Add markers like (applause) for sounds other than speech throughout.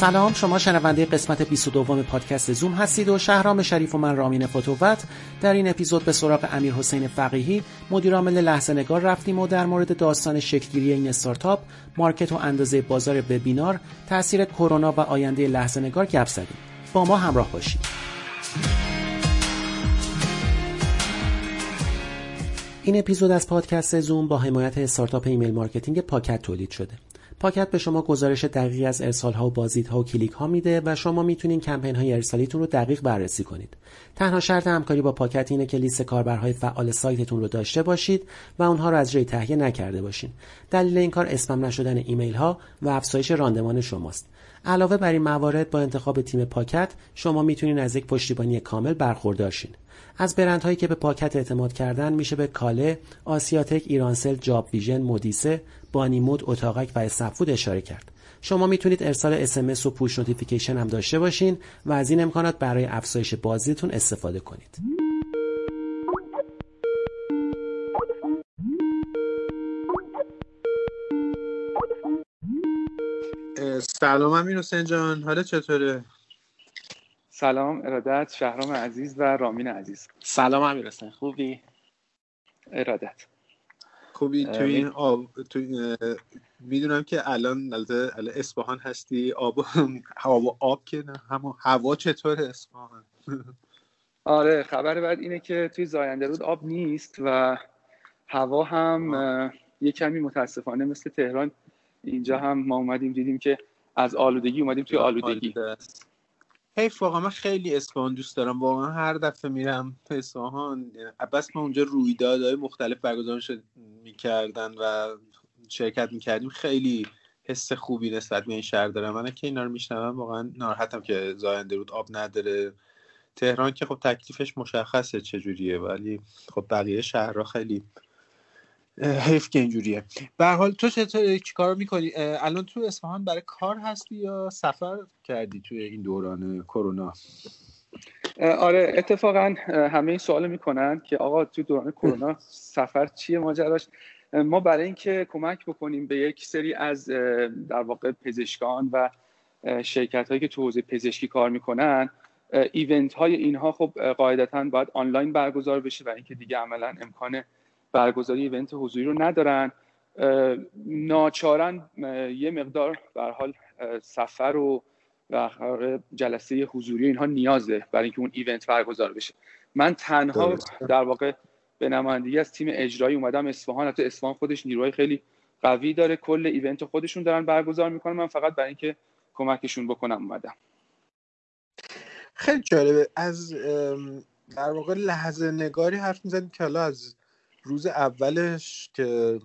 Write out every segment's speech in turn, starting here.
سلام شما شنونده قسمت 22 پادکست زوم هستید و شهرام شریف و من رامین فتوت. در این اپیزود به سراغ امیر حسین فقیهی مدیر عامل لحظه نگار رفتیم و در مورد داستان شکل‌گیری این استارتاپ مارکت و اندازه بازار وبینار تاثیر کرونا و آینده لحظه نگار گپ زدیم. با ما همراه باشید. این اپیزود از پادکست زوم با حمایت استارتاپ email marketing پاکت تولید شده. پاکت به شما گزارش دقیقی از ارسال ها و بازدیدها و کلیک ها میده و شما می‌تونین کمپین های ارسالیتون رو دقیق بررسی کنید. تنها شرط همکاری با پاکت اینه که لیست کاربرهای فعال سایتتون رو داشته باشید و اونها رو از جای تهیه نکرده باشین. دلیل این کار اسپم نشدن ایمیل ها و افزایش راندمان شماست. علاوه بر این موارد با انتخاب تیم پاکت شما می‌تونین از یک پشتیبانی کامل برخوردار شین. از برندهایی که به پاکت اعتماد کردن میشه به کاله، آسیاتک، ایرانسل، جاب ویژن، مودیسه، بانیمود، اتاقک و اسفود اشاره کرد. شما می‌تونید ارسال SMS و push notification هم داشته باشین و از این امکانات برای افزایش بازدیدتون استفاده کنید. سلام امیر حسین جان. حالا چطوره؟ سلام ارادت شهرام عزیز و رامین عزیز. سلام امیر حسین. خوبی؟ ارادت. خوبی تو این آب تو می‌دونم که الان اصفهان هستی؟ آب هوا آب که نه هم هوا چطور اصفهان؟ آره خبر بعد اینه که توی زاینده رود آب نیست و هوا هم یه کمی متاسفانه مثل تهران اینجا هم ما اومدیم دیدیم که از آلودگی اومدیم توی آلودگی. حیف واقعا من خیلی اصفهان دوست دارم. واقعا هر دفعه میرم اصفهان بس ما اونجا رویدادهای مختلف برگزار می‌کردن و شرکت می‌کردیم. خیلی حس خوبی نسبت به این شهر دارم من که اینا رو میشنوم واقعا ناراحتم که زاینده رود آب نداره. تهران که خب تکلیفش مشخصه چجوریه ولی خب بقیه شهرها خیلی حیف که اینجوریه. به حال تو چطور کار می‌کنی؟ الان تو اصفهان برای کار هستی یا سفر کردی توی این دوران کرونا؟ آره اتفاقا همه این سوال می‌کنن که آقا تو دوران کرونا سفر چیه ماجراش؟ ما برای اینکه کمک بکنیم به یک سری از در واقع پزشکان و شرکت هایی که تو حوزه پزشکی کار می‌کنن ایونت های اینها خب قاعدتا باید آنلاین برگزار بشه و اینکه دیگه عملا امکان برگزاری ایونت حضوری رو ندارن. ناچارن یه مقدار به حال سفر و جلسه حضوری اینها نیازه برای اینکه اون ایونت برگزار بشه. من تنها در واقع به نمایندگی از تیم اجرایی اومدم. اصفهان حتی اصفهان خودش نیروهای خیلی قوی داره. کل ایونت خودشون دارن برگزار می‌کنن. من فقط برای اینکه کمکشون بکنم اومدم. خیلی جالبه. از در واقع لحظه نگاری حرف می‌زنیم که حالا از روز اولش که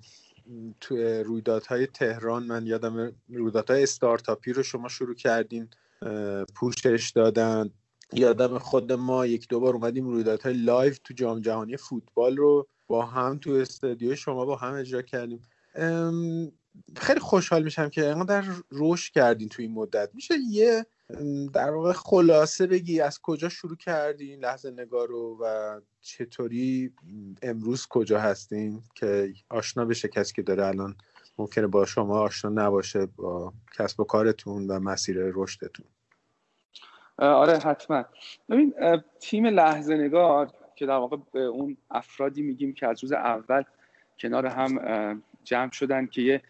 توی رویدادهای تهران من یادم رویدادهای استارتاپی رو شما شروع کردین پوشش دادن. یادم خود ما یک دو بار اومدیم رویدادهای live تو جام جهانی فوتبال رو با هم تو استودیو شما با هم اجرا کردیم. خیلی خوشحال میشم که اینقدر رشد کردین تو این مدت. میشه یه در واقع خلاصه بگی از کجا شروع کردین لحظه نگار رو و چطوری امروز کجا هستین که آشنا بشه کسی که داره الان ممکنه با شما آشنا نباشه با کسب و کارتون و مسیر رشدتون؟ آره حتما. ببین تیم لحظه نگار که در واقع به اون افرادی میگیم که از روز اول کنار هم جمع شدن که یه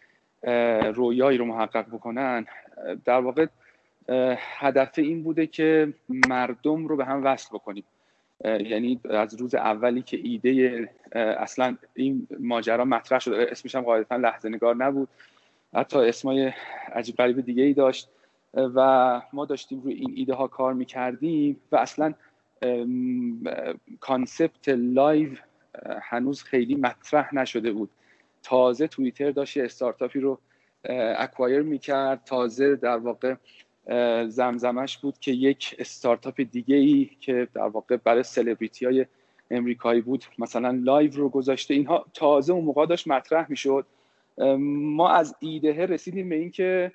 رویایی رو محقق بکنن در واقع هدف این بوده که مردم رو به هم وصل بکنیم. یعنی از روز اولی که ایده اصلا این ماجرا مطرح شد. اسمش هم قاعدتا لحظه نگار نبود. حتی اسمای عجیب غریب دیگه ای داشت و ما داشتیم روی این ایده ها کار می‌کردیم و اصلا concept live هنوز خیلی مطرح نشده بود. تازه توییتر داشت استارتاپی رو acquire می‌کرد. تازه در واقع زمزمش بود که یک استارتاپ دیگه ای که در واقع برای سلبریتی های امریکایی بود مثلا live رو گذاشته. اینها تازه اون موقع داشت مطرح می‌شد. ما از ایده رسیدیم به اینکه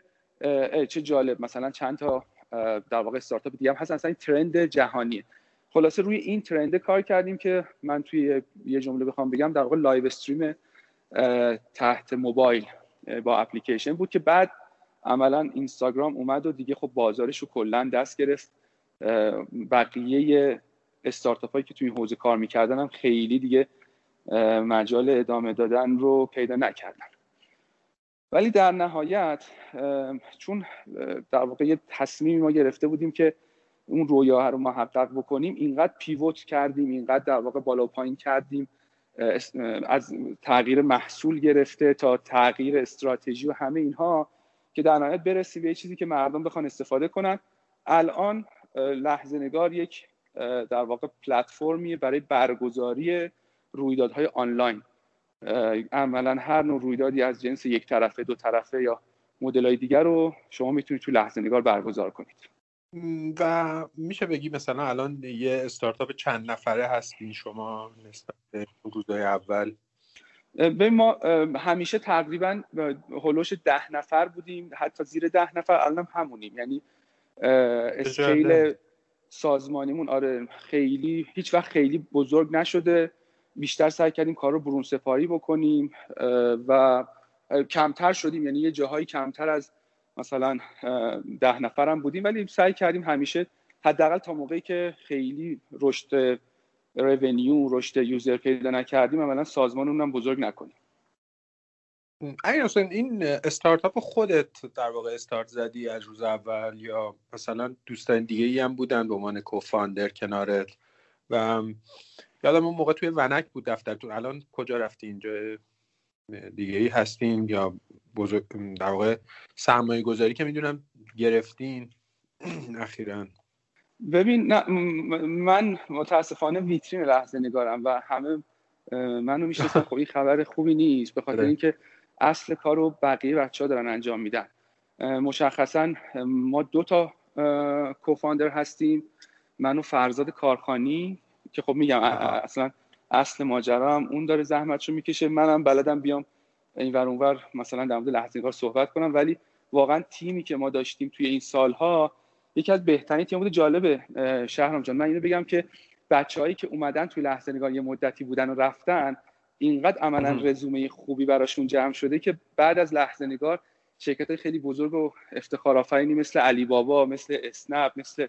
چه جالب مثلا چند تا در واقع استارتاپ دیگه هم هست اصلا این trend جهانیه خلاصه روی این trend کار کردیم که من توی یه جمله بخوام بگم در واقع live stream تحت موبایل با اپلیکیشن بود که بعد عملا اینستاگرام اومد و دیگه خب بازارش رو کلا دست گرفت. بقیه استارتاپ هایی که توی این حوزه کار می‌کردن هم خیلی دیگه مجال ادامه دادن رو پیدا نکردن. ولی در نهایت چون در واقع یه تصمیمی ما گرفته بودیم که اون رویاه رو محقق بکنیم اینقدر پیوت کردیم اینقدر در واقع بالا و پایین کردیم از تغییر محصول گرفته تا تغییر استراتژی و همه اینها. که در نهایت برسی به چیزی که مردم بخوان استفاده کنن. الان لحظه نگار یک در واقع پلتفرمی برای برگزاری رویدادهای آنلاین. عملا هر نوع رویدادی از جنس یک طرفه دو طرفه یا مدل دیگر رو شما می‌تونید تو لحظه نگار برگزار کنید. و میشه بگی مثلا الان یه استارتاپ چند نفره هستین شما نسبت به روزهای اول؟ به ما همیشه تقریبا هلوش ده نفر بودیم حتی زیر ده نفر الان همونیم. یعنی اسکیل سازمانیمون آره خیلی هیچ وقت خیلی بزرگ نشده. بیشتر سعی کردیم کار رو برون سپاری بکنیم و کمتر شدیم. یعنی یه جاهایی کمتر از مثلا ده نفرم بودیم ولی سعی کردیم همیشه حداقل تا موقعی که خیلی رشد رونیو رشد یوزر پیدا نکردیم عملا سازمانمون هم بزرگ نکنیم. اگه مثلا این استارتاپ خودت در واقع استارت زدی از روز اول یا مثلا دوستان دیگه ای هم بودن به عنوان کوفاندر کنارت و یادم اون موقع توی ونک بود دفترتون الان کجا رفتی؟ اینجا دیگه ای هستین یا بزرگ در واقع سرمایه گذاری که می‌دونم گرفتین؟ (clears throat) اخیرا. ببین نه من متاسفانه ویترین لحظه نگارم و همه منو می‌شناسن. خب این خبر خوبی نیست به خاطر آره. اینکه اصل کار رو بقیه بچه ها دارن انجام میدن. مشخصا ما دو تا کوفاندر هستیم. من و فرزاد کارخانی که خب میگم اصلا اصل ماجرا هم اون داره زحمت رو می‌کشه. منم بلدم بیام این ور اونور مثلا در مورد لحظه کار صحبت کنم. ولی واقعا تیمی که ما داشتیم توی این سالها یکی از بهترین تیم بود جالبه شهرام جان. من اینو بگم که بچههایی که اومدن توی لحظه نگار یه مدتی بودن و رفتن اینقدر عملا رزومه خوبی براشون جمع شده که بعد از لحظه نگار شرکت خیلی بزرگ و افتخار آفرینی مثل علی بابا مثل اسنپ مثل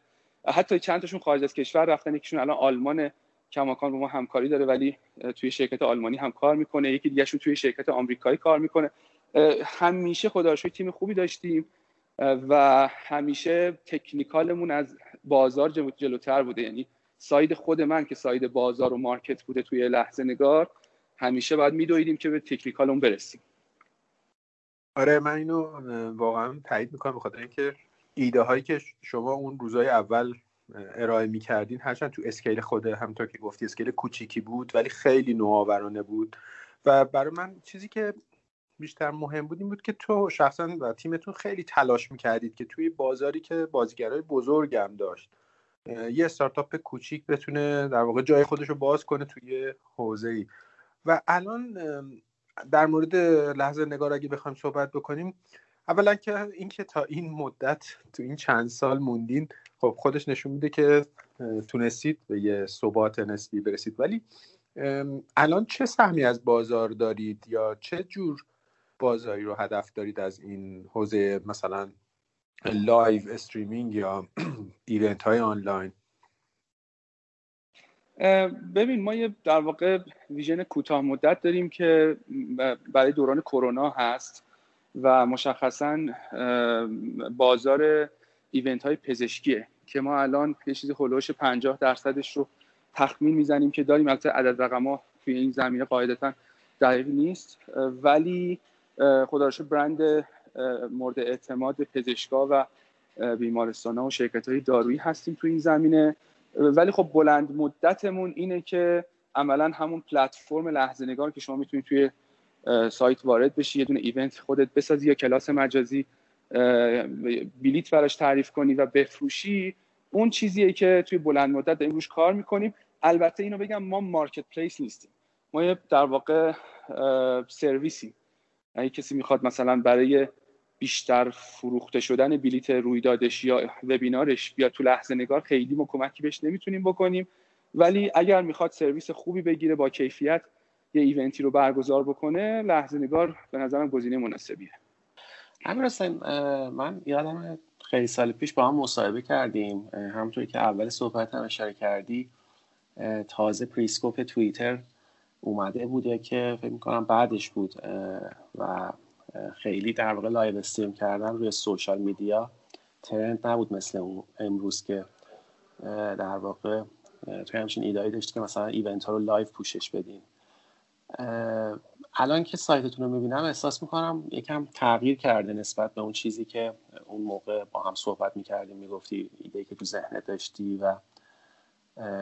حتی چند تاشون خارج از کشور رفتن. یکیشون الان آلمان کماکان با ما همکاری داره ولی توی شرکت آلمانی هم کار می‌کنه. یکی دیگهشون توی شرکت آمریکایی کار می‌کنه. همیشه خدا تیم خوبی داشتیم. و همیشه technical مون از بازار جلوتر بوده. یعنی side خود من که side بازار و market بوده توی لحظه نگار همیشه باید میدویدیم که به technical مون برسیم. آره من اینو واقعا تایید می‌کنم بخاطر اینکه ایده هایی که شما اون روزهای اول ارائه می‌کردین هرچند تو اسکیل خود همطور که گفتی اسکیل کوچیکی بود ولی خیلی نوآورانه بود. و برای من چیزی که بیشتر مهم بود این بود که تو شخصا و تیمتون خیلی تلاش می‌کردید که توی بازاری که بازیگرای بزرگ هم داشت یه استارتاپ کوچیک بتونه در واقع جای خودش رو باز کنه توی حوزه ای و الان در مورد لحظه نگار اگه بخوایم صحبت بکنیم اولا که اینکه تا این مدت تو این چند سال موندین خب خودش نشون میده که تونستید به یه ثبات نسبی برسید. ولی الان چه سهمی از بازار دارید یا چه جور بازاری رو هدف دارید از این حوزه مثلا live streaming یا (clears throat) event های آنلاین ببین ما یه در واقع vision کوتاه مدت داریم که برای دوران کرونا هست و مشخصا بازار ایونت های پزشکیه که ما الان یه چیزی هلوش 50 درصدش رو تخمین می‌زنیم که داریم البته عدد رقم ها توی این زمینه قاعدتا دقیق نیست. ولی خدا برند مورد اعتماد پزشکا و بیمارستان ها و شرکت های دارویی هستیم تو این زمینه. ولی خب بلند مدتمون اینه که عملا همون پلتفرم لحظه نگار که شما می‌تونید توی سایت وارد بشی یه دونه ایونت خودت بسازی یا کلاس مجازی بلیت براش تعریف کنی و بفروشی اون چیزیه که توی بلند مدت داریم روش کار می‌کنیم. البته اینو بگم ما مارکت پلیس نیستیم. ما یه در واقع سرویسی اگه کسی می‌خواد مثلا برای بیشتر فروخته شدن بلیت رویدادش یا وبینارش بیا تو لحظه نگار خیلی ما کمکی بهش نمی‌تونیم بکنیم. ولی اگر می‌خواد سرویس خوبی بگیره با کیفیت یه event ی رو برگزار بکنه لحظه نگار به نظرم گزینه مناسبیه. همین من یادم خیلی سال پیش با هم مصاحبه کردیم. همونطوری که اول صحبت هم اشاره کردی تازه پریسکوپ توییتر اومده بوده که فکر می‌کنم بعدش بود و خیلی در واقع live stream کردن روی social media trend نبود مثل اون امروز که در واقع توی همچین ایده‌ای داشتی که مثلا event ها رو live پوشش بدین الان که سایتتون رو می‌بینم احساس می‌کنم یکم تغییر کرده نسبت به اون چیزی که اون موقع با هم صحبت می‌کردیم می‌گفتی ایده که تو ذهنت داشتی و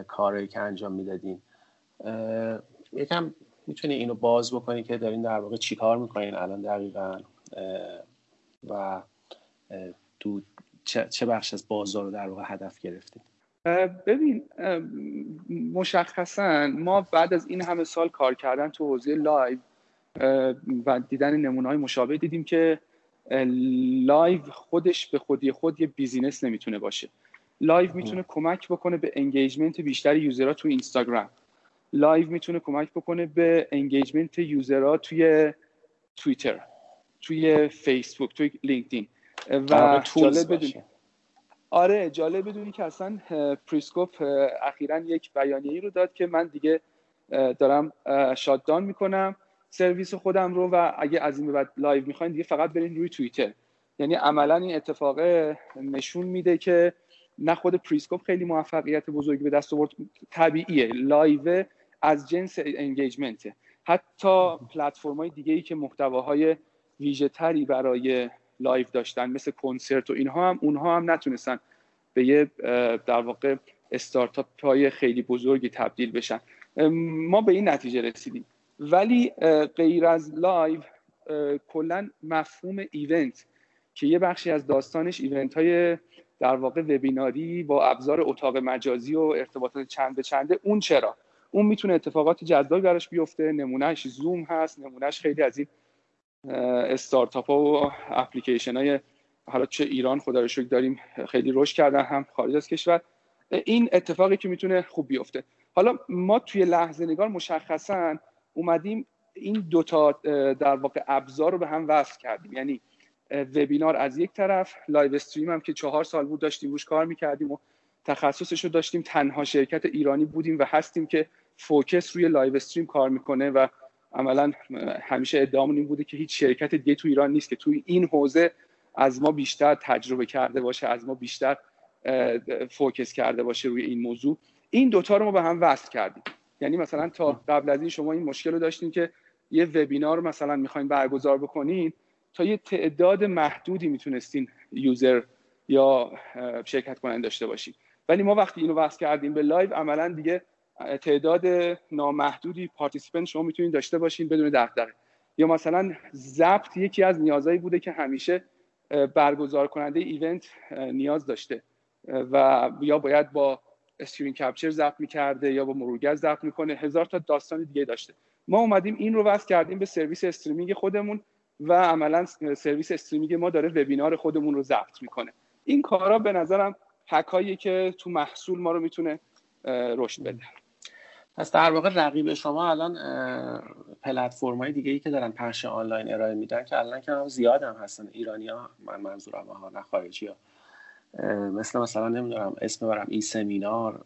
کاری که انجام می‌دادین. یکم می‌تونی اینو باز بکنی که دارین در واقع چیکار می‌کنین الان دقیقا و تو چه بخش از بازار رو در واقع هدف گرفتین؟ ببین مشخصا ما بعد از این همه سال کار کردن تو حوزه live و دیدن نمونه های مشابه دیدیم که live خودش به خودی خود یه business نمی‌تونه باشه. live می‌تونه کمک بکنه به engagement بیشتر user ها تو اینستاگرام. live می‌تونه کمک بکنه به engagement user ها توی توییتر توی فیسبوک توی لینکدین. و جالب بدونی آره جالب بدونی که اصلا پریسکوپ اخیرا یک بیانیه رو داد که من دیگه دارم shut down می‌کنم سرویس خودم رو و اگه از این به بعد live می‌خواین دیگه فقط برین روی توییتر. یعنی عملا این اتفاق نشون میده که نه خود پریسکوپ خیلی موفقیت بزرگی به دست آورد طبیعیه. live از جنس engagement حتی پلتفرم های دیگه ای که محتواهای ویژه تری برای live داشتن مثل کنسرت و اینها هم اونها هم نتونستن به یه در واقع استارتاپ های خیلی بزرگی تبدیل بشن. ما به این نتیجه رسیدیم. ولی غیر از live کلا مفهوم event که یه بخشی از داستانش event های در واقع webinar ی با ابزار اتاق مجازی و ارتباطات چند به چنده اون چرا؟ اون می‌تونه اتفاقات جذابی براش بیفته. نمونهش زوم هست نمونهش خیلی از این استارتاپ ها و اپلیکیشن های حالا چه ایران خدا رو داریم خیلی رشد کردن هم خارج از کشور. این اتفاقی که می‌تونه خوب بیفته. حالا ما توی لحظه نگار مشخصا اومدیم این دوتا در واقع ابزار رو به هم وصل کردیم. یعنی وبینار از یک طرف live stream هم که چهار سال بود داشتیم روش کار می‌کردیم و تخصصش رو داشتیم. تنها شرکت ایرانی بودیم و هستیم که focus روی live stream کار می‌کنه و عملا همیشه ادعامون این بوده که هیچ شرکت دیگه تو ایران نیست که توی این حوزه از ما بیشتر تجربه کرده باشه از ما بیشتر focus کرده باشه روی این موضوع. این دوتا رو ما به هم وصل کردیم. یعنی مثلا تا قبل از این شما این مشکل رو داشتین که یه وبینار مثلا می‌خواین برگزار بکنین تا یه تعداد محدودی می‌تونستین user یا شرکت کننده داشته باشین. ولی ما وقتی اینو وصل کردیم به live عملا دیگه تعداد نامحدودی participant شما می‌تونید داشته باشین بدون دغدغه. یا مثلا ضبط یکی از نیازهایی بوده که همیشه برگزار کننده event نیاز داشته. و یا باید با screen capture ضبط می‌کرده یا با مرورگر ضبط می‌کنه. هزار تا داستان دیگه داشته. ما اومدیم این رو وصل کردیم به سرویس streaming خودمون و عملا سرویس streaming ما داره وبینار خودمون رو ضبط می‌کنه. این کارا به نظرم حکایی که تو محصول ما رو می‌تونه رشد بده. پس در واقع رقیب شما الان پلتفرم های دیگه ای که دارن پخش آنلاین ارائه میدن که الان که زیاد هم هستن. ایرانی ها من منظورم ها نه خارجی ها. مثل مثلا نمی‌دونم اسم برم ای سمینار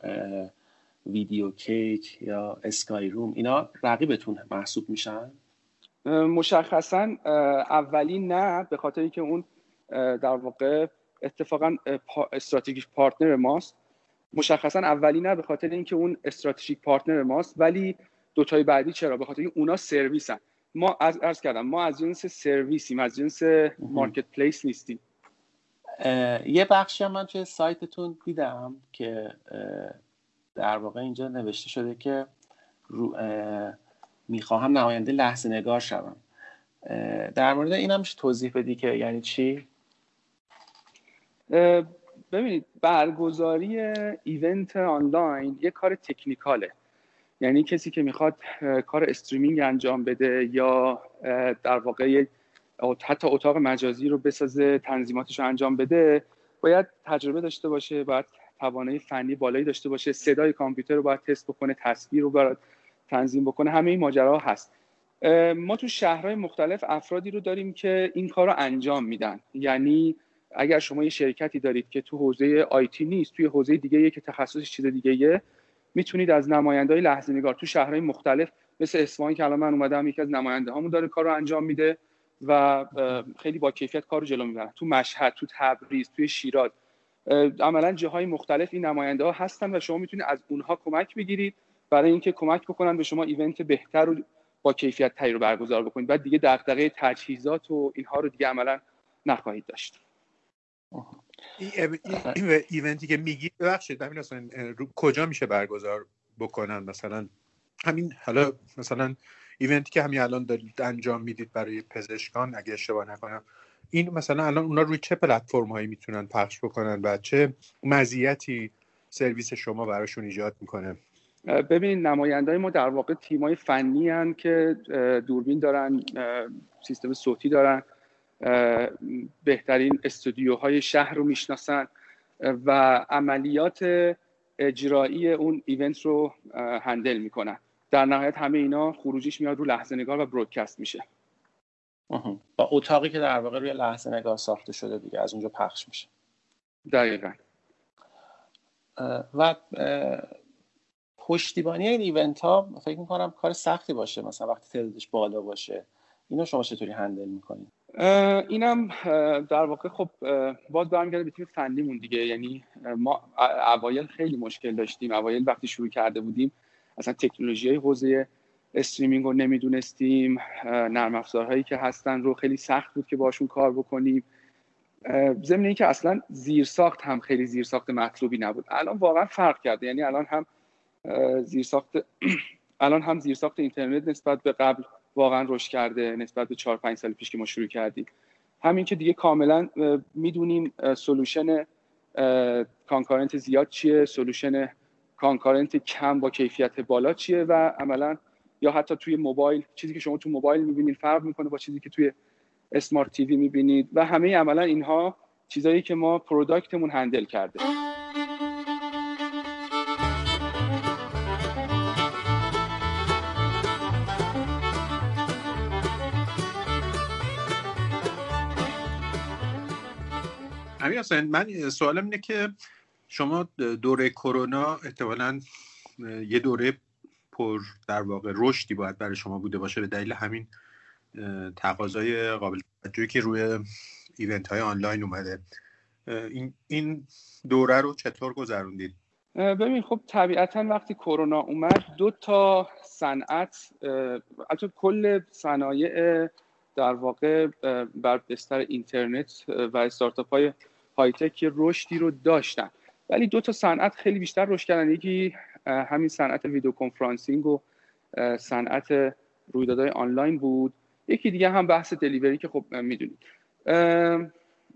ویدیو کیک یا اسکای روم اینا رقیبتون محسوب میشن؟ مشخصا اولی نه به خاطر اینکه اون در واقع اتفاقا strategic partner ماست. مشخصا اولی نه به خاطر اینکه اون strategic partner ماست ولی دوتای بعدی چرا؟ به خاطر اینکه اونا سرویسن. ما از عرض کردم ما از جنس سرویسیم از جنس marketplace نیستیم یه بخشی هم من توی سایتتون دیدم که در واقع اینجا نوشته شده که رو می‌خواهم نماینده لحظه نگار شوم. در مورد این هم توضیح بدی که یعنی چی؟ ببینید برگزاری ایونت آنلاین یه کار تکنیکاله. یعنی کسی که می‌خواد کار استریمینگ انجام بده یا در واقع حتی اتاق مجازی رو بسازه تنظیماتش رو انجام بده باید تجربه داشته باشه باید توانایی فنی بالایی داشته باشه صدای کامپیوتر رو باید تست بکنه تصویر رو باید تنظیم بکنه همه این ماجرا هست. ما تو شهرهای مختلف افرادی رو داریم که این کار رو انجام میدن. یعنی اگر شما یه شرکتی دارید که تو حوزه آیتی نیست توی حوزه دیگه که تخصصش چیز دیگه می‌تونید از نمایندهای لحظه نگار تو شهرهای مختلف مثل اصفهان که الان من اومدم یکی از نماینده هامون داره کار انجام میده و خیلی با کیفیت کار جلو می‌برن تو مشهد تو تبریز توی شیراز عملا جاهای مختلف این نماینده ها هستن و شما می‌تونید از اونها کمک بگیرید برای اینکه کمک بکنن به شما ایونت بهتر و با کیفیت تری رو برگزار بکنید. بعد دیگه دغدغه تجهیزات و اینها رو دیگه عملا نخواهید داشت. این ایونتی که میگی ببخشید همین اصلا کجا میشه برگزار بکنن؟ مثلا همین حالا مثلا ایونتی که همین الان دارید انجام می‌دید برای پزشکان اگه اشتباه نکنم این مثلا الان اونا روی چه پلتفرم هایی می‌تونن پخش بکنن و چه مزیتی سرویس شما براشون ایجاد می‌کنه؟ ببین نماینده ما در واقع تیمای فنی هن که دوربین دارن سیستم صوتی دارن. بهترین استودیوهای شهر رو می‌شناسن و عملیات اجرایی اون ایونت رو هندل می‌کنن. در نهایت همه اینا خروجیش میاد رو لحظه نگار و برودکست میشه. با اتاقی که در واقع روی لحظه نگار ساخته شده دیگه از اونجا پخش میشه. دقیقا. و پشتیبانی این ایونت ها فکر می‌کنم کار سختی باشه مثلا وقتی تعدادش بالا باشه. اینو شما چطوری هندل می‌کنید؟ اینم در واقع خب باز برمیگرده به تیم فنیمون دیگه. یعنی ما اوایل خیلی مشکل داشتیم. اوایل وقتی شروع کرده بودیم اصلا تکنولوژی های حوزه streaming رو نمی‌دونستیم. نرم افزارهایی که هستن رو خیلی سخت بود که باشون کار بکنیم. ضمن اینکه اصلا زیرساخت هم خیلی زیرساخت مطلوبی نبود. الان واقعا فرق کرده. یعنی الان هم زیرساخت (clears throat) الان هم زیرساخت اینترنت نسبت به قبل واقعا رشد کرده نسبت به 4 5 سال پیش که ما شروع کردیم. همین که دیگه کاملا می‌دونیم solution concurrent زیاد چیه solution کانکارنت کم با کیفیت بالا چیه و عملا یا حتی توی موبایل چیزی که شما تو موبایل می‌بینید فرق می‌کنه با چیزی که توی اسمارت تیوی می‌بینید و همه عملا اینها چیزایی که ما پروداکتمون هندل کرده. امیر حسین من سوالم اینه که شما دوره کرونا احتمالا یه دوره پر در واقع رشدی باید برای شما بوده باشه به دلیل همین تقاضای قابل توجهی که روی ایونت های آنلاین اومده. این این دوره رو چطور گذروندید؟ ببین خب طبیعتا وقتی کرونا اومد دو تا صنعت البته کل صنایع در واقع بر بستر اینترنت و استارتاپ های high tech رشدی رو داشتن. ولی دو تا صنعت خیلی بیشتر رشد کردن. یکی همین صنعت video conferencing و صنعت رویدادهای آنلاین بود. یکی دیگه هم بحث delivery که خب می‌دونید.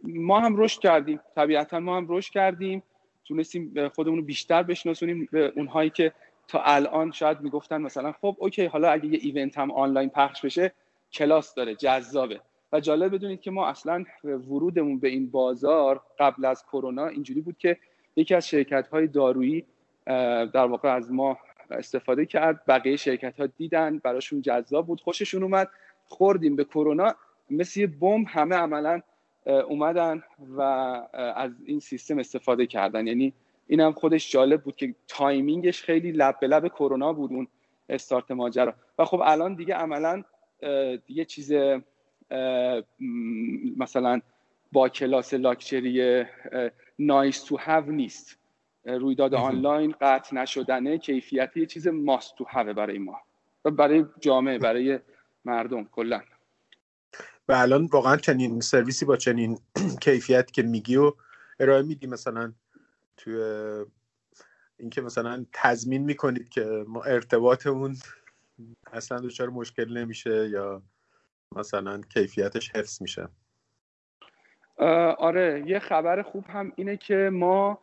ما هم رشد کردیم. طبیعتا ما هم رشد کردیم. تونستیم خودمون رو بیشتر بشناسونیم. به اونهایی که تا الان شاید می‌گفتن مثلا خب okay حالا اگه یه event هم آنلاین پخش بشه کلاس داره جذابه. و جالب بدونید که ما اصلا ورودمون به این بازار قبل از کرونا اینجوری بود که یکی از شرکت های دارویی در واقع از ما استفاده کرد. بقیه شرکت ها دیدن براشون جذاب بود. خوششون اومد. خوردیم به کرونا. مثل یه بمب همه عملا اومدن و از این سیستم استفاده کردن. یعنی اینم خودش جالب بود که timing ش خیلی لب به لب کرونا بود اون استارت ماجرا. و خب الان دیگه عملا دیگه چیز مثلا با کلاس لاکچری نایس تو هاو نیست. رویداد آنلاین قطع نشدنه کیفیت یه چیز ماست تو هاوه برای ما. و برای جامعه برای مردم کلا. و الان واقعا چنین سرویسی با چنین (clears throat) کیفیت که میگی و ارائه میدی مثلا توی اینکه مثلا تضمین می‌کنید که ما ارتباطمون اصلا دچار مشکل نمیشه یا مثلا کیفیتش حفظ میشه. آره یه خبر خوب هم اینه که ما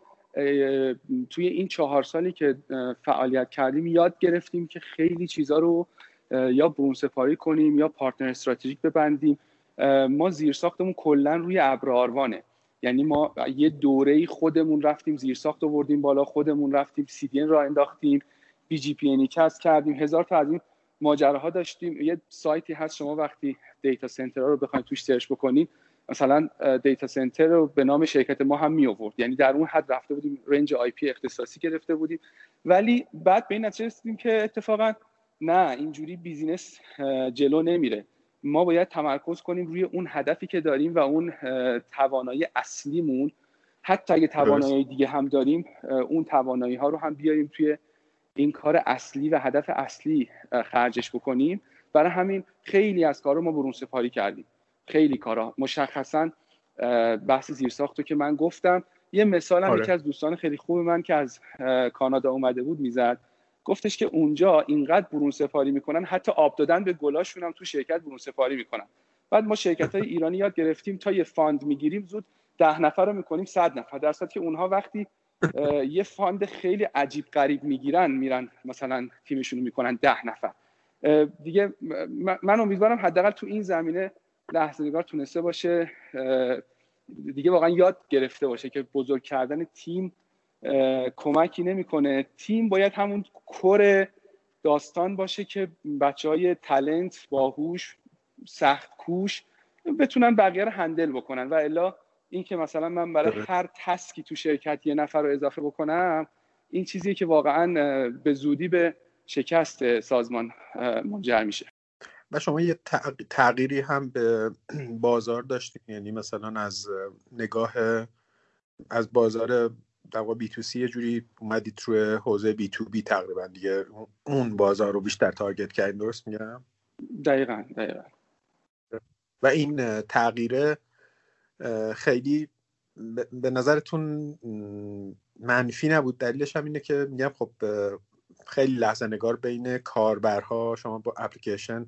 توی این چهار سالی که فعالیت کردیم یاد گرفتیم که خیلی چیزا رو یا برون سپاری کنیم یا پارتنر استراتژیک ببندیم. ما زیرساختمون کلا روی ابر آروانه. یعنی ما یه دوره خودمون رفتیم زیرساخت آوردیم بالا خودمون رفتیم سی دی را انداختیم بی جی پی کردیم. هزار تا از این ماجراها داشتیم. یه سایتی هست شما وقتی data center رو بخواید توش search بکنید مثلا data center رو به نام شرکت ما هم می آورد یعنی در اون حد رفته بودیم range IP اختصاصی گرفته بودیم. ولی بعد به این نتیجه رسیدیم که اتفاقا نه اینجوری business جلو نمیره. ما باید تمرکز کنیم روی اون هدفی که داریم و اون توانایی اصلیمون. حتی اگه توانایی دیگه هم داریم اون توانایی ها رو هم بیاریم توی این کار اصلی و هدف اصلی خرجش بکنیم. برای همین خیلی از کار رو ما برون سپاری کردیم. خیلی کارا. مشخصا بحث زیرساخت رو که من گفتم. یه مثال هم آره. یکی از دوستان خیلی خوب من که از کانادا اومده بود می‌زد. گفتش که اونجا اینقدر برون سپاری می‌کنن حتی آب دادن به گلاشون هم تو شرکت برون سپاری می‌کنن. بعد ما شرکت های ایرانی یاد گرفتیم تا یه fund می‌گیریم زود ده نفر رو می‌کنیم صد نفر. در که اونها وقتی یه fund خیلی عجیب غریب می‌گیرن میرن مثلا تیمشون می‌کنن ده نفر. دیگه من امیدوارم حداقل تو این زمینه لحظه نگار تونسته باشه. دیگه واقعا یاد گرفته باشه که بزرگ کردن تیم کمکی نمی‌کنه. تیم باید همون کور داستان باشه که بچه های تلنت باهوش سخت کوش بتونن بقیه رو هندل بکنن. و الا این که مثلا من برای هر تسکی تو شرکت یه نفر رو اضافه بکنم این چیزیه که واقعا به زودی به شکست سازمان منجر میشه. و شما یه تغییری هم به (clears throat) بازار داشتید یعنی مثلا از نگاه از بازار در واقع بی تو سی یه جوری اومدید روی حوزه بی تو بی تقریبا دیگه. اون بازار رو بیشتر تارگت کردین درست میگم؟ دقیقا دقیقا. و این تغییره خیلی به نظرتون منفی نبود؟ دلیلش هم اینه که میگم خب خیلی لحظه نگار بین کاربرها شما با اپلیکیشن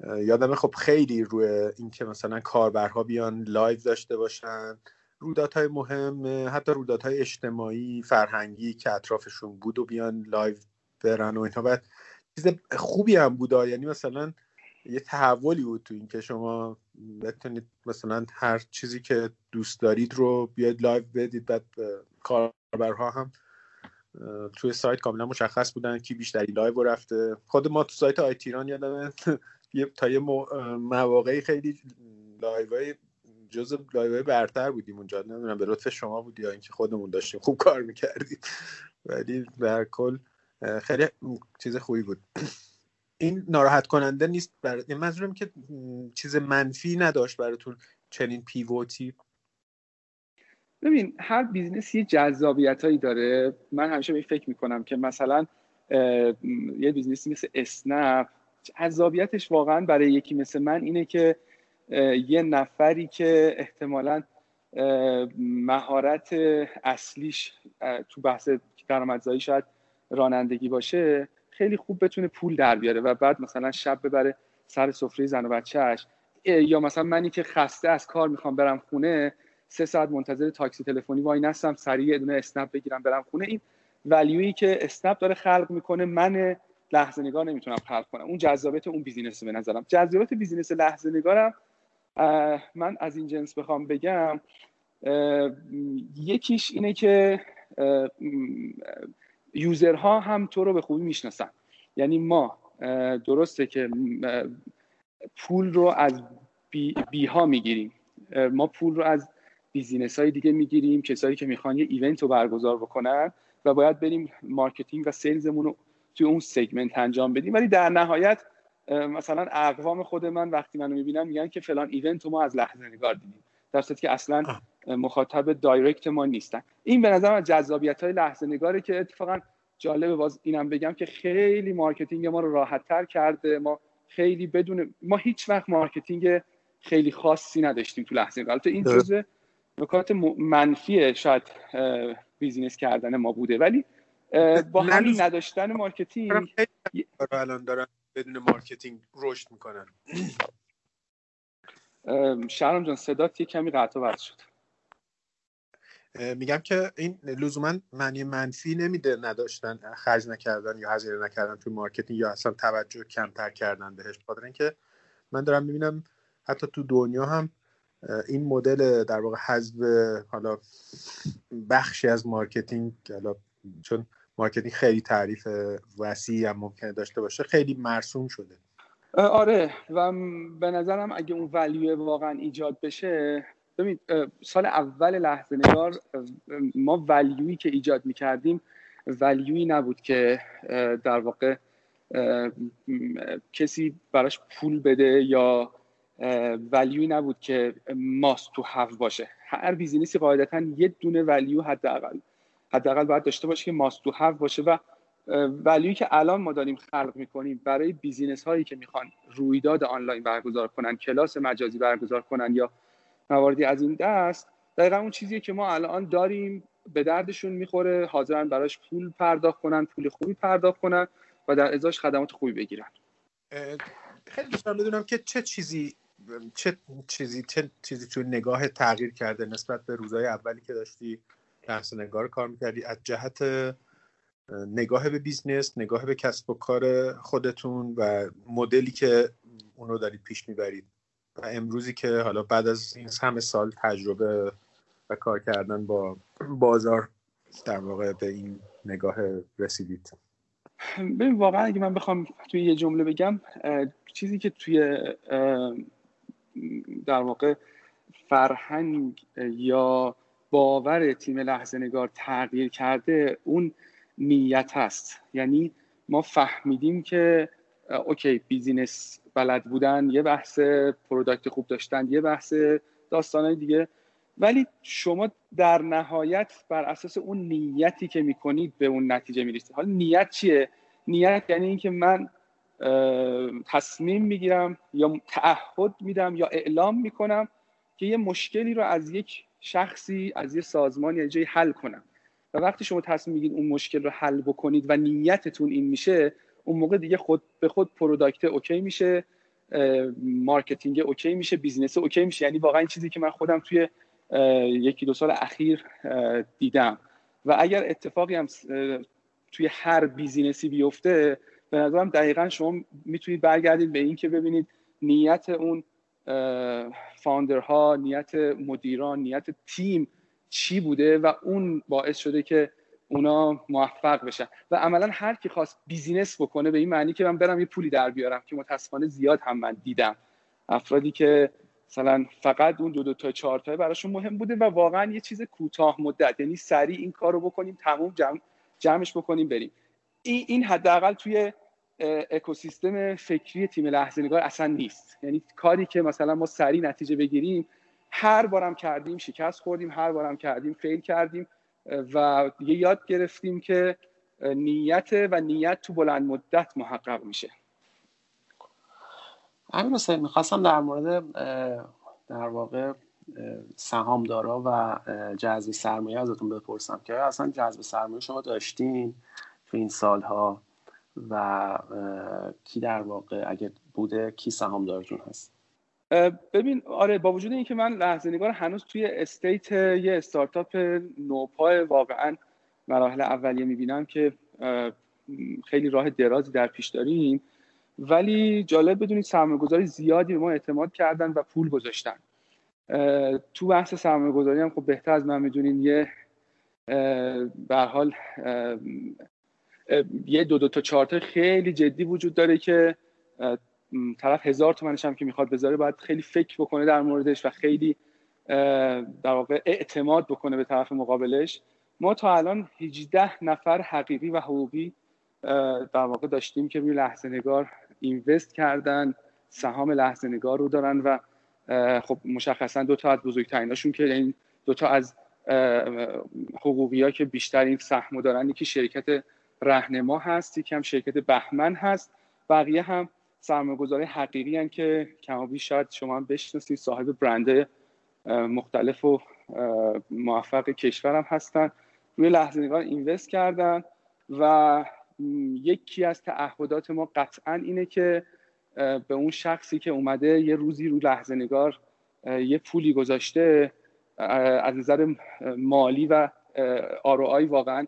یادمه خب خیلی روی اینکه مثلا کاربرها بیان live داشته باشن رویدادهای مهم حتی رویدادهای اجتماعی فرهنگی که اطرافشون بود و بیان live برن و اینها بعد چیز خوبی هم یعنی مثلا یه تحولی بود تو اینکه شما بتونید مثلا هر چیزی که دوست دارید رو بیاید live بدید بعد کاربرها هم توی سایت کاملا مشخص بودن کی بیشتری live رفته. خود ما تو سایت آی تیران یادمه (laughs) تا یه مواقعی خیلی لایو جز لایو برتر بودیم اونجا. نمی‌دونم به لطف شما بود یا اینکه خودمون داشتیم خوب کار می‌کردیم. ولی در کل خیلی چیز خوبی بود. این ناراحت کننده نیست برای یعنی منظورم که چیز منفی نداشت براتون چنین pivot ی. ببین هر business یه جذابیت هایی داره. من همیشه به فکر می‌کنم که مثلا یه business ی مثل اسنپ جذابیتش واقعا برای یکی مثل من اینه که یه نفری که احتمالا مهارت اصلیش تو بحث درآمدزایی شاید رانندگی باشه خیلی خوب بتونه پول در بیاره و بعد مثلا شب ببره سر سفره زن و بچهش یا مثلا منی که خسته از کار می‌خوام برم خونه سه ساعت منتظر تاکسی تلفنی واینستم سریع یه دونه اسنپ بگیرم برم خونه. این value ای که اسنپ داره خلق می‌کنه من لحظه نگار نمی‌تونم خلق کنم. اون جذابیت اون business به نظرم. جذابیت business لحظه نگارم من از این جنس بخوام بگم. یکیش اینه که user ها هم تو رو به خوبی می‌شناسن. یعنی ما درسته که پول رو از B, B می‌گیریم. ما پول رو از business های دیگه می‌گیریم کسایی که می‌خوان یه event رو برگزار بکنن و باید بریم marketing و sales مون رو توی اون segment انجام بدیم. ولی در نهایت مثلا اقوام خود من وقتی منو می‌بینن میگن که فلان event رو ما از لحظه نگار دیدیم. در که اصلا مخاطب direct ما نیستن. این به نظر جذابیت های لحظه نگاره که اتفاقا جالبه باز اینم بگم که خیلی marketing ما رو راحت تر کرده. ما خیلی بدون ما هیچ وقت marketing خیلی خاصی نداشتیم تو لحظه نگار این جزء نکات منفی شاید business کردن ما بوده. ولی با همین نداشتن marketing الان دارن بدون marketing رشد می‌کنن. شهرام جان صدات یه کمی قطع شد. میگم که این لزوما معنی منفی نمیده نداشتن خرج نکردن یا هزینه نکردن تو marketing یا اصلا توجه کمتر کردن بهش خاطر اینکه من دارم می‌بینم حتی تو دنیا هم این مدل در واقع حذف حالا بخشی از marketing حالا چون marketing خیلی تعریف وسیعی هم ممکنه داشته باشه خیلی مرسوم شده. آره و به نظرم اگه اون value واقعا ایجاد بشه ببین سال اول لحظه نگار ما value ای که ایجاد می‌کردیم value ای نبود که در واقع کسی براش پول بده یا value ای نبود که must to have باشه. هر business ی قاعدتا یه دونه value حداقل حداقل باید داشته باشه که must to have باشه و value ای که الان ما داریم خلق می‌کنیم برای business هایی که می‌خوان رویداد آنلاین برگزار کنن کلاس مجازی برگزار کنن یا مواردی از این دست دقیقا اون چیزیه که ما الان داریم به دردشون می‌خوره حاضرن براش پول پرداخت کنن پول خوبی پرداخت کنن و در ازاش خدمات خوبی بگیرن. خیلی دوست بدونم که چه چیزی چه چیزی چه چیزی تو نگاه تغییر کرده نسبت به روزهای اولی که داشتی نگار کار می‌کردی. از جهت نگاه به business نگاه به کسب و کار خودتون و مدلی که اونو دارید پیش می‌برید و امروزی که حالا بعد از این همه سال تجربه و کار کردن با بازار در واقع به این نگاه رسیدید. ببین واقعا اگه من بخوام توی یه جمله بگم چیزی که توی در واقع فرهنگ یا باور تیم لحظه نگار تغییر کرده اون نیت هست. یعنی ما فهمیدیم که okay business بلد بودن یه بحث پروداکت خوب داشتن یه بحث داستانهای دیگه. ولی شما در نهایت بر اساس اون نیتی که می‌کنید به اون نتیجه می‌رسید حالا نیت چیه؟ نیت یعنی اینکه من تصمیم می‌گیرم یا تعهد میدم یا اعلام می‌کنم که یه مشکلی رو از یک شخصی از یه سازمان یا جایی حل کنم. و وقتی شما تصمیم می‌گیرید اون مشکل رو حل بکنید و نیتتون این میشه اون موقع دیگه خود به خود product okay میشه marketing okay میشه business okay میشه. یعنی واقعا این چیزی که من خودم توی یکی دو سال اخیر دیدم. و اگر اتفاقی هم توی هر business ی بیفته به نظرم دقیقا شما می‌تونید برگردید به این که ببینید نیت اون founder ها نیت مدیران نیت تیم چی بوده و اون باعث شده که اونا موفق بشن. و عملا هر کی خواست بیزینس بکنه به این معنی که من برم یه پولی در بیارم که متاسفانه زیاد هم من دیدم. افرادی که مثلا فقط اون دو دو تا چهار تا براشون مهم بوده و واقعا یه چیز کوتاه مدت. یعنی سریع این کارو بکنیم تموم جمع جمعش بکنیم بریم. این این حداقل توی اکوسیستم فکری تیم لحظه نگار اصلا نیست. یعنی کاری که مثلا ما سریع نتیجه بگیریم هر بارم کردیم شکست خوردیم هر بارم کردیم فیل کردیم. و دیگه یاد گرفتیم که نیت و نیت تو بلند مدت محقق میشه. همین حسین می‌خواستم در مورد در واقع سهامدارا و جذب سرمایه ازتون بپرسم که اصلا جذب سرمایه شما داشتین تو این سالها و کی در واقع اگه بوده کی سهامدارتون هست؟ ببین آره با وجود اینکه من لحظه نگار هنوز توی استیت یه استارتاپ نوپای واقعا مراحل اولیه می‌بینم که خیلی راه درازی در پیش داریم ولی جالب بدونید سرمایه گذاری زیادی به ما اعتماد کردن و پول گذاشتن. تو بحث سرمایه گذاری هم خب بهتر از من می‌دونین یه به حال یه دو دو تا چهار خیلی جدی وجود داره که طرف هزار تومنش هم که می‌خواد بذاره باید خیلی فکر بکنه در موردش و خیلی در واقع اعتماد بکنه به طرف مقابلش. ما تا الان 18 نفر حقیقی و حقوقی در واقع داشتیم که روی لحظه نگار اینوست کردن سهام لحظه نگار رو دارن و خب مشخصا دو تا از بزرگتریناشون که این دو تا از حقوقی ها که بیشترین سهم دارن یکی شرکت رهنما هست یکی هم شرکت بهمن هست. بقیه هم سرمایه‌گذاری حقیقی هن که کمابی شاید شما هم بشناسید. صاحب برنده مختلف و موفق کشورم هستن روی لحظه نگار اینوست کردن و یکی از تعهدات ما قطعا اینه که به اون شخصی که اومده یه روزی رو لحظه نگار یه پولی گذاشته از نظر مالی و آروآی واقعا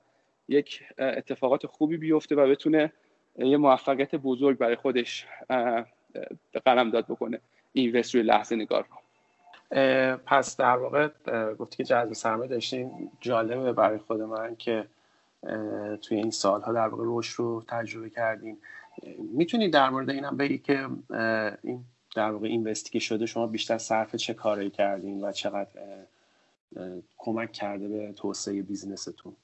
یک اتفاقات خوبی بیفته و بتونه یه موفقیت بزرگ برای خودش قلم داد بکنه. اینوست روی لحظه نگار رو پس در واقع گفتی که جذب سرمایه داشتین. جالبه برای خود من که توی این سالها در واقع رشد رو تجربه کردین. می‌تونید در مورد اینم بگی که این در واقع اینوستی که شده شما بیشتر صرف چه کاری کردین و چقدر کمک کرده به توسعه بیزنستون؟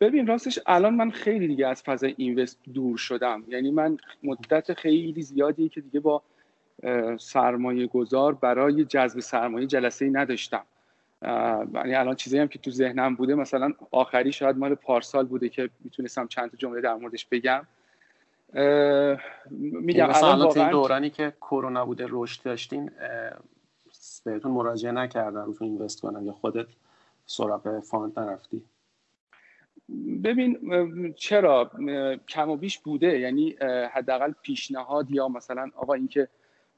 ببین راستش الان من خیلی دیگه از فضای اینوست دور شدم. یعنی من مدت خیلی زیادی که دیگه با سرمایه گذار برای جذب سرمایه جلسه ای نداشتم یعنی الان چیزی هم که تو ذهنم بوده مثلا آخری شاید مال پارسال بوده که می‌تونستم چند تا جمله در موردش بگم. میگم مثلا الان تو این دورانی که کرونا بوده رشد داشتین بهتون مراجعه نکردن رو invest کنن یا خودت سراغ fund نرفتی؟ ببین چرا کم و بیش بوده؟ یعنی حداقل پیشنهاد یا مثلا آقا اینکه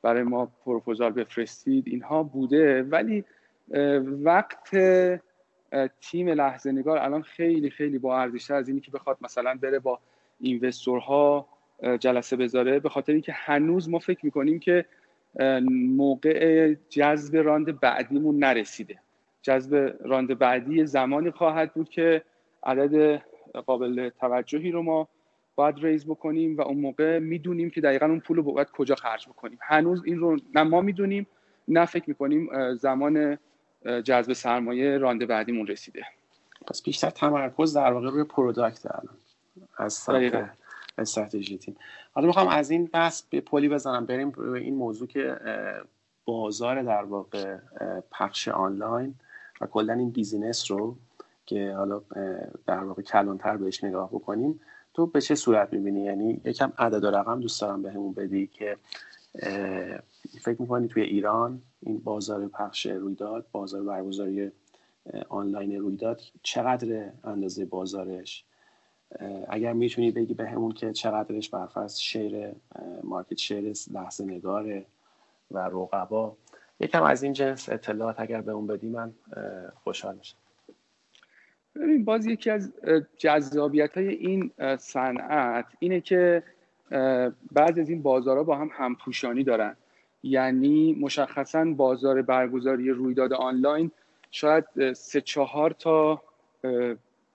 برای ما پروپوزال بفرستید اینها بوده. ولی وقت تیم لحظه نگار الان خیلی خیلی با ارزشتر از اینی که بخواد مثلا بره با investor ها جلسه بذاره. به خاطر اینکه هنوز ما فکر می‌کنیم که موقع جذب round بعدیمون نرسیده. جذب round بعدی زمانی خواهد بود که عدد قابل توجهی رو ما باید raise بکنیم و اون موقع می‌دونیم که دقیقا اون پول رو باید کجا خرج بکنیم. هنوز این رو نه ما می‌دونیم نه فکر می‌کنیم زمان جذب سرمایه round بعدیمون رسیده. پس بیشتر تمرکز در واقع روی product الان از استراتژی تیم. حالا می‌خوام از این بحث یه پلی بزنم. بریم به این موضوع که بازار در واقع پخش آنلاین و کلا این business رو که حالا در واقع کلانتر بهش نگاه بکنیم تو به چه صورت می‌بینی؟ یعنی یکم عدد و رقم دوست دارم بهمون بدی که فکر می‌کنی توی ایران این بازار پخش رویداد بازار برگزاری آنلاین رویداد چقدر اندازه بازارش؟ اگر می‌تونی بگی به همون که چقدرش برفرض شیر مارکت شیر لحظه نگاره و رقبا یکم از این جنس اطلاعات اگر به اون بدی من خوشحال میشم. ببین باز یکی از جذابیت های این صنعت اینه که بعضی از این بازارها با هم همپوشانی دارن. یعنی مشخصا بازار برگزاری رویداد آنلاین شاید سه چهار تا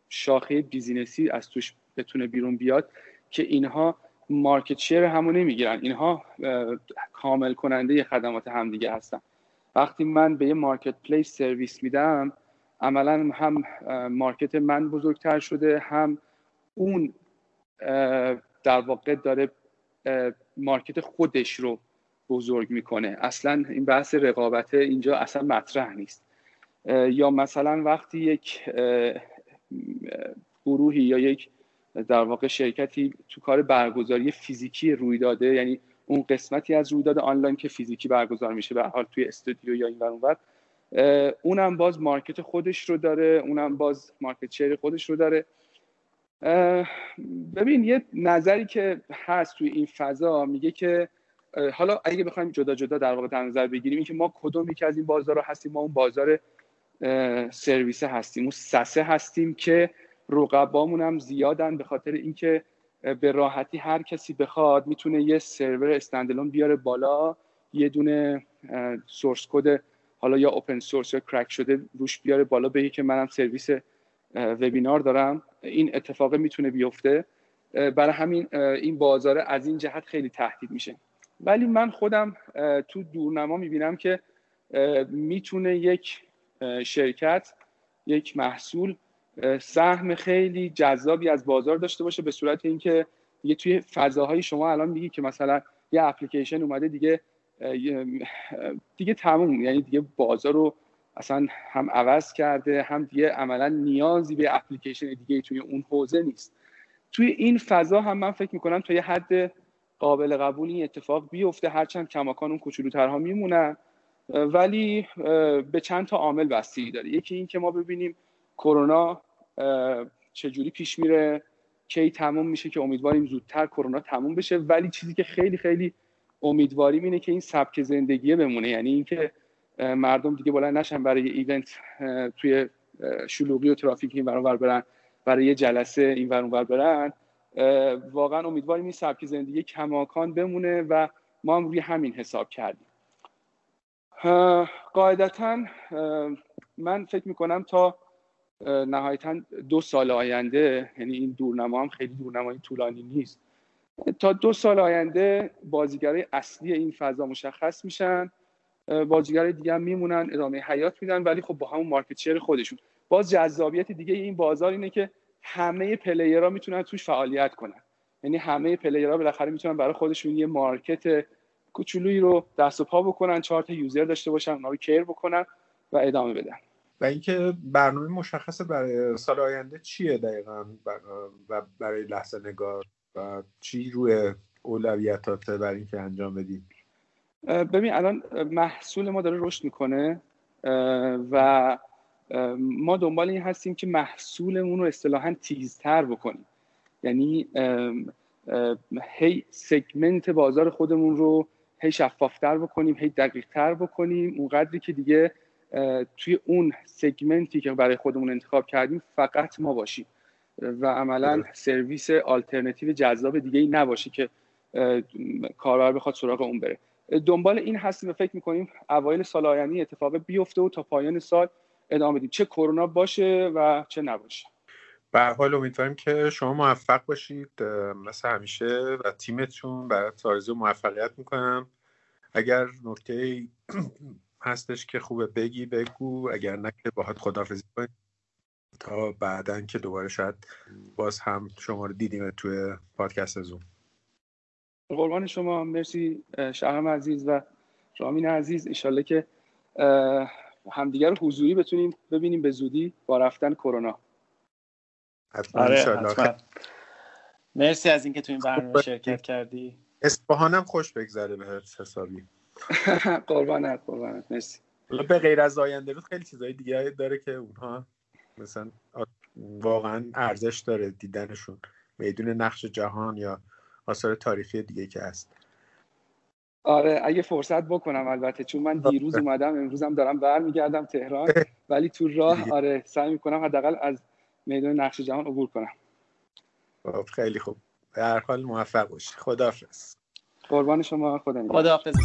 شاخه business ی از توش بتونه بیرون بیاد که اینها market share همو نمی‌گیرن. اینها کامل کننده خدمات همدیگه هستن. وقتی من به یه marketplace service میدم عملا هم market من بزرگتر شده هم اون در واقع داره market خودش رو بزرگ می‌کنه. اصلا این بحث رقابت اینجا اصلا مطرح نیست. یا مثلا وقتی یک گروهی یا یک در واقع شرکتی تو کار برگزاری فیزیکی رویداده یعنی اون قسمتی از رویداد آنلاین که فیزیکی برگزار میشه به حال توی استودیو یا این اونور اونم باز مارکت خودش رو داره اونم باز مارکت شیر خودش رو داره. ببین یه نظری که هست توی این فضا میگه که حالا اگه بخوایم جدا جدا در واقع در نظر بگیریم اینکه ما کدوم یکی از این بازار هستیم؟ ما اون بازار سرویس هستیم. اون سسه هستیم که رقبامون هم زیادن به خاطر اینکه به راحتی هر کسی بخواد می‌تونه یه سرور استندلون بیاره بالا یه دونه سورس کد حالا یا اوپن سورس یا کرک شده روش بیاره بالا بگه که منم سرویس وبینار دارم. این اتفاق می‌تونه بیفته. برای همین این بازار از این جهت خیلی تهدید میشه. ولی من خودم تو دورنما می‌بینم که می‌تونه یک شرکت یک محصول سهم خیلی جذابی از بازار داشته باشه به صورت اینکه دیگه توی فضاهای شما الان میگی که مثلا یه اپلیکیشن اومده دیگه دیگه تموم. یعنی دیگه بازار رو اصلا هم عوض کرده هم دیگه عملا نیازی به اپلیکیشن دیگه توی اون حوزه نیست. توی این فضا هم من فکر می‌کنم تا یه حد قابل قبول این اتفاق بیفته. هرچند کماکان اون کوچولوترها میمونن ولی به چند تا عامل بستگی داره. یکی این که ما ببینیم کرونا چجوری پیش میره کی تموم میشه که امیدواریم زودتر کرونا تموم بشه. ولی چیزی که خیلی خیلی امیدواریم اینه که این سبک زندگی بمونه. یعنی اینکه مردم دیگه بلند نشن برای ایونت توی شلوغی و ترافیک این برون برن. برای یه جلسه این برون برن. واقعا امیدواریم این سبک زندگی کماکان بمونه و ما هم روی همین حساب کردیم. قاعدتا من فکر می‌کنم تا نهایتا دو سال آینده یعنی این دورنما هم خیلی دورنمایی طولانی نیست. تا دو سال آینده بازیگرای اصلی این فضا مشخص میشن. بازیگر دیگه هم میمونن ادامه حیات میدن ولی خب با همون مارکت شیر خودشون. باز جذابیت دیگه این بازار اینه که همه player ها می‌تونن توش فعالیت کنن. یعنی همه player ها بالاخره می‌تونن برای خودشون یه market کوچولویی رو دست و پا بکنن چهار تا user داشته باشن اونا رو care بکنن و ادامه بدن. و اینکه برنامه مشخص برای سال آینده چیه دقیقا؟ و برای لحظه نگار؟ و چی روی اولویتات برای اینکه انجام بدی؟ ببین الان محصول ما داره رشد می‌کنه و ما دنبال این هستیم که محصولمون رو اصطلاحا تیزتر بکنیم. یعنی هی سگمنت بازار خودمون رو هی شفافتر بکنیم هی دقیقتر بکنیم. اونقدری که دیگه توی اون سگمنتی که برای خودمون انتخاب کردیم فقط ما باشیم. و عملا سرویس آلترنتیو جذاب دیگه ای نباشه که کاربر بخواد سراغ اون بره. دنبال این هستیم و فکر می‌کنیم اوایل سال آینده اتفاق بیفته و تا پایان سال ادامه بدیم. چه کرونا باشه و چه نباشه. به حال امیدواریم که شما موفق باشید. مثل همیشه و تیمتون برای آرزو موفقیت می‌کنم. اگر نکته (clears throat) هستش که خوبه بگی بگو. اگر نه که باهات خدافزی کنیم. تا بعدا که دوباره شاید باز هم شما رو دیدیم توی پادکست زوم. قربان شما مرسی شهرم عزیز و رامین عزیز. ایشالله که همدیگر رو حضوری بتونیم ببینیم به زودی با رفتن کرونا. آره مرسی از اینکه تو این برنامه شرکت کردی. اصفهانم خوش بگذره بهت حسابی. (laughs) قربانت قربانت. مرسی. به غیر از آینده روز خیلی چیزهای دیگه داره که اونها مثلا واقعا ارزش داره دیدنشون. میدون نقش جهان یا آثار تاریخی دیگه که هست. آره اگه فرصت بکنم البته چون من دیروز اومدم امروزم دارم برمیگردم تهران ولی تو راه آره سعی می‌کنم حداقل از میدون نقش جهان عبور کنم. خب، خیلی خوب. به هر حال موفق باشی. خداحافظ. قربان شما خدا خداحافظ.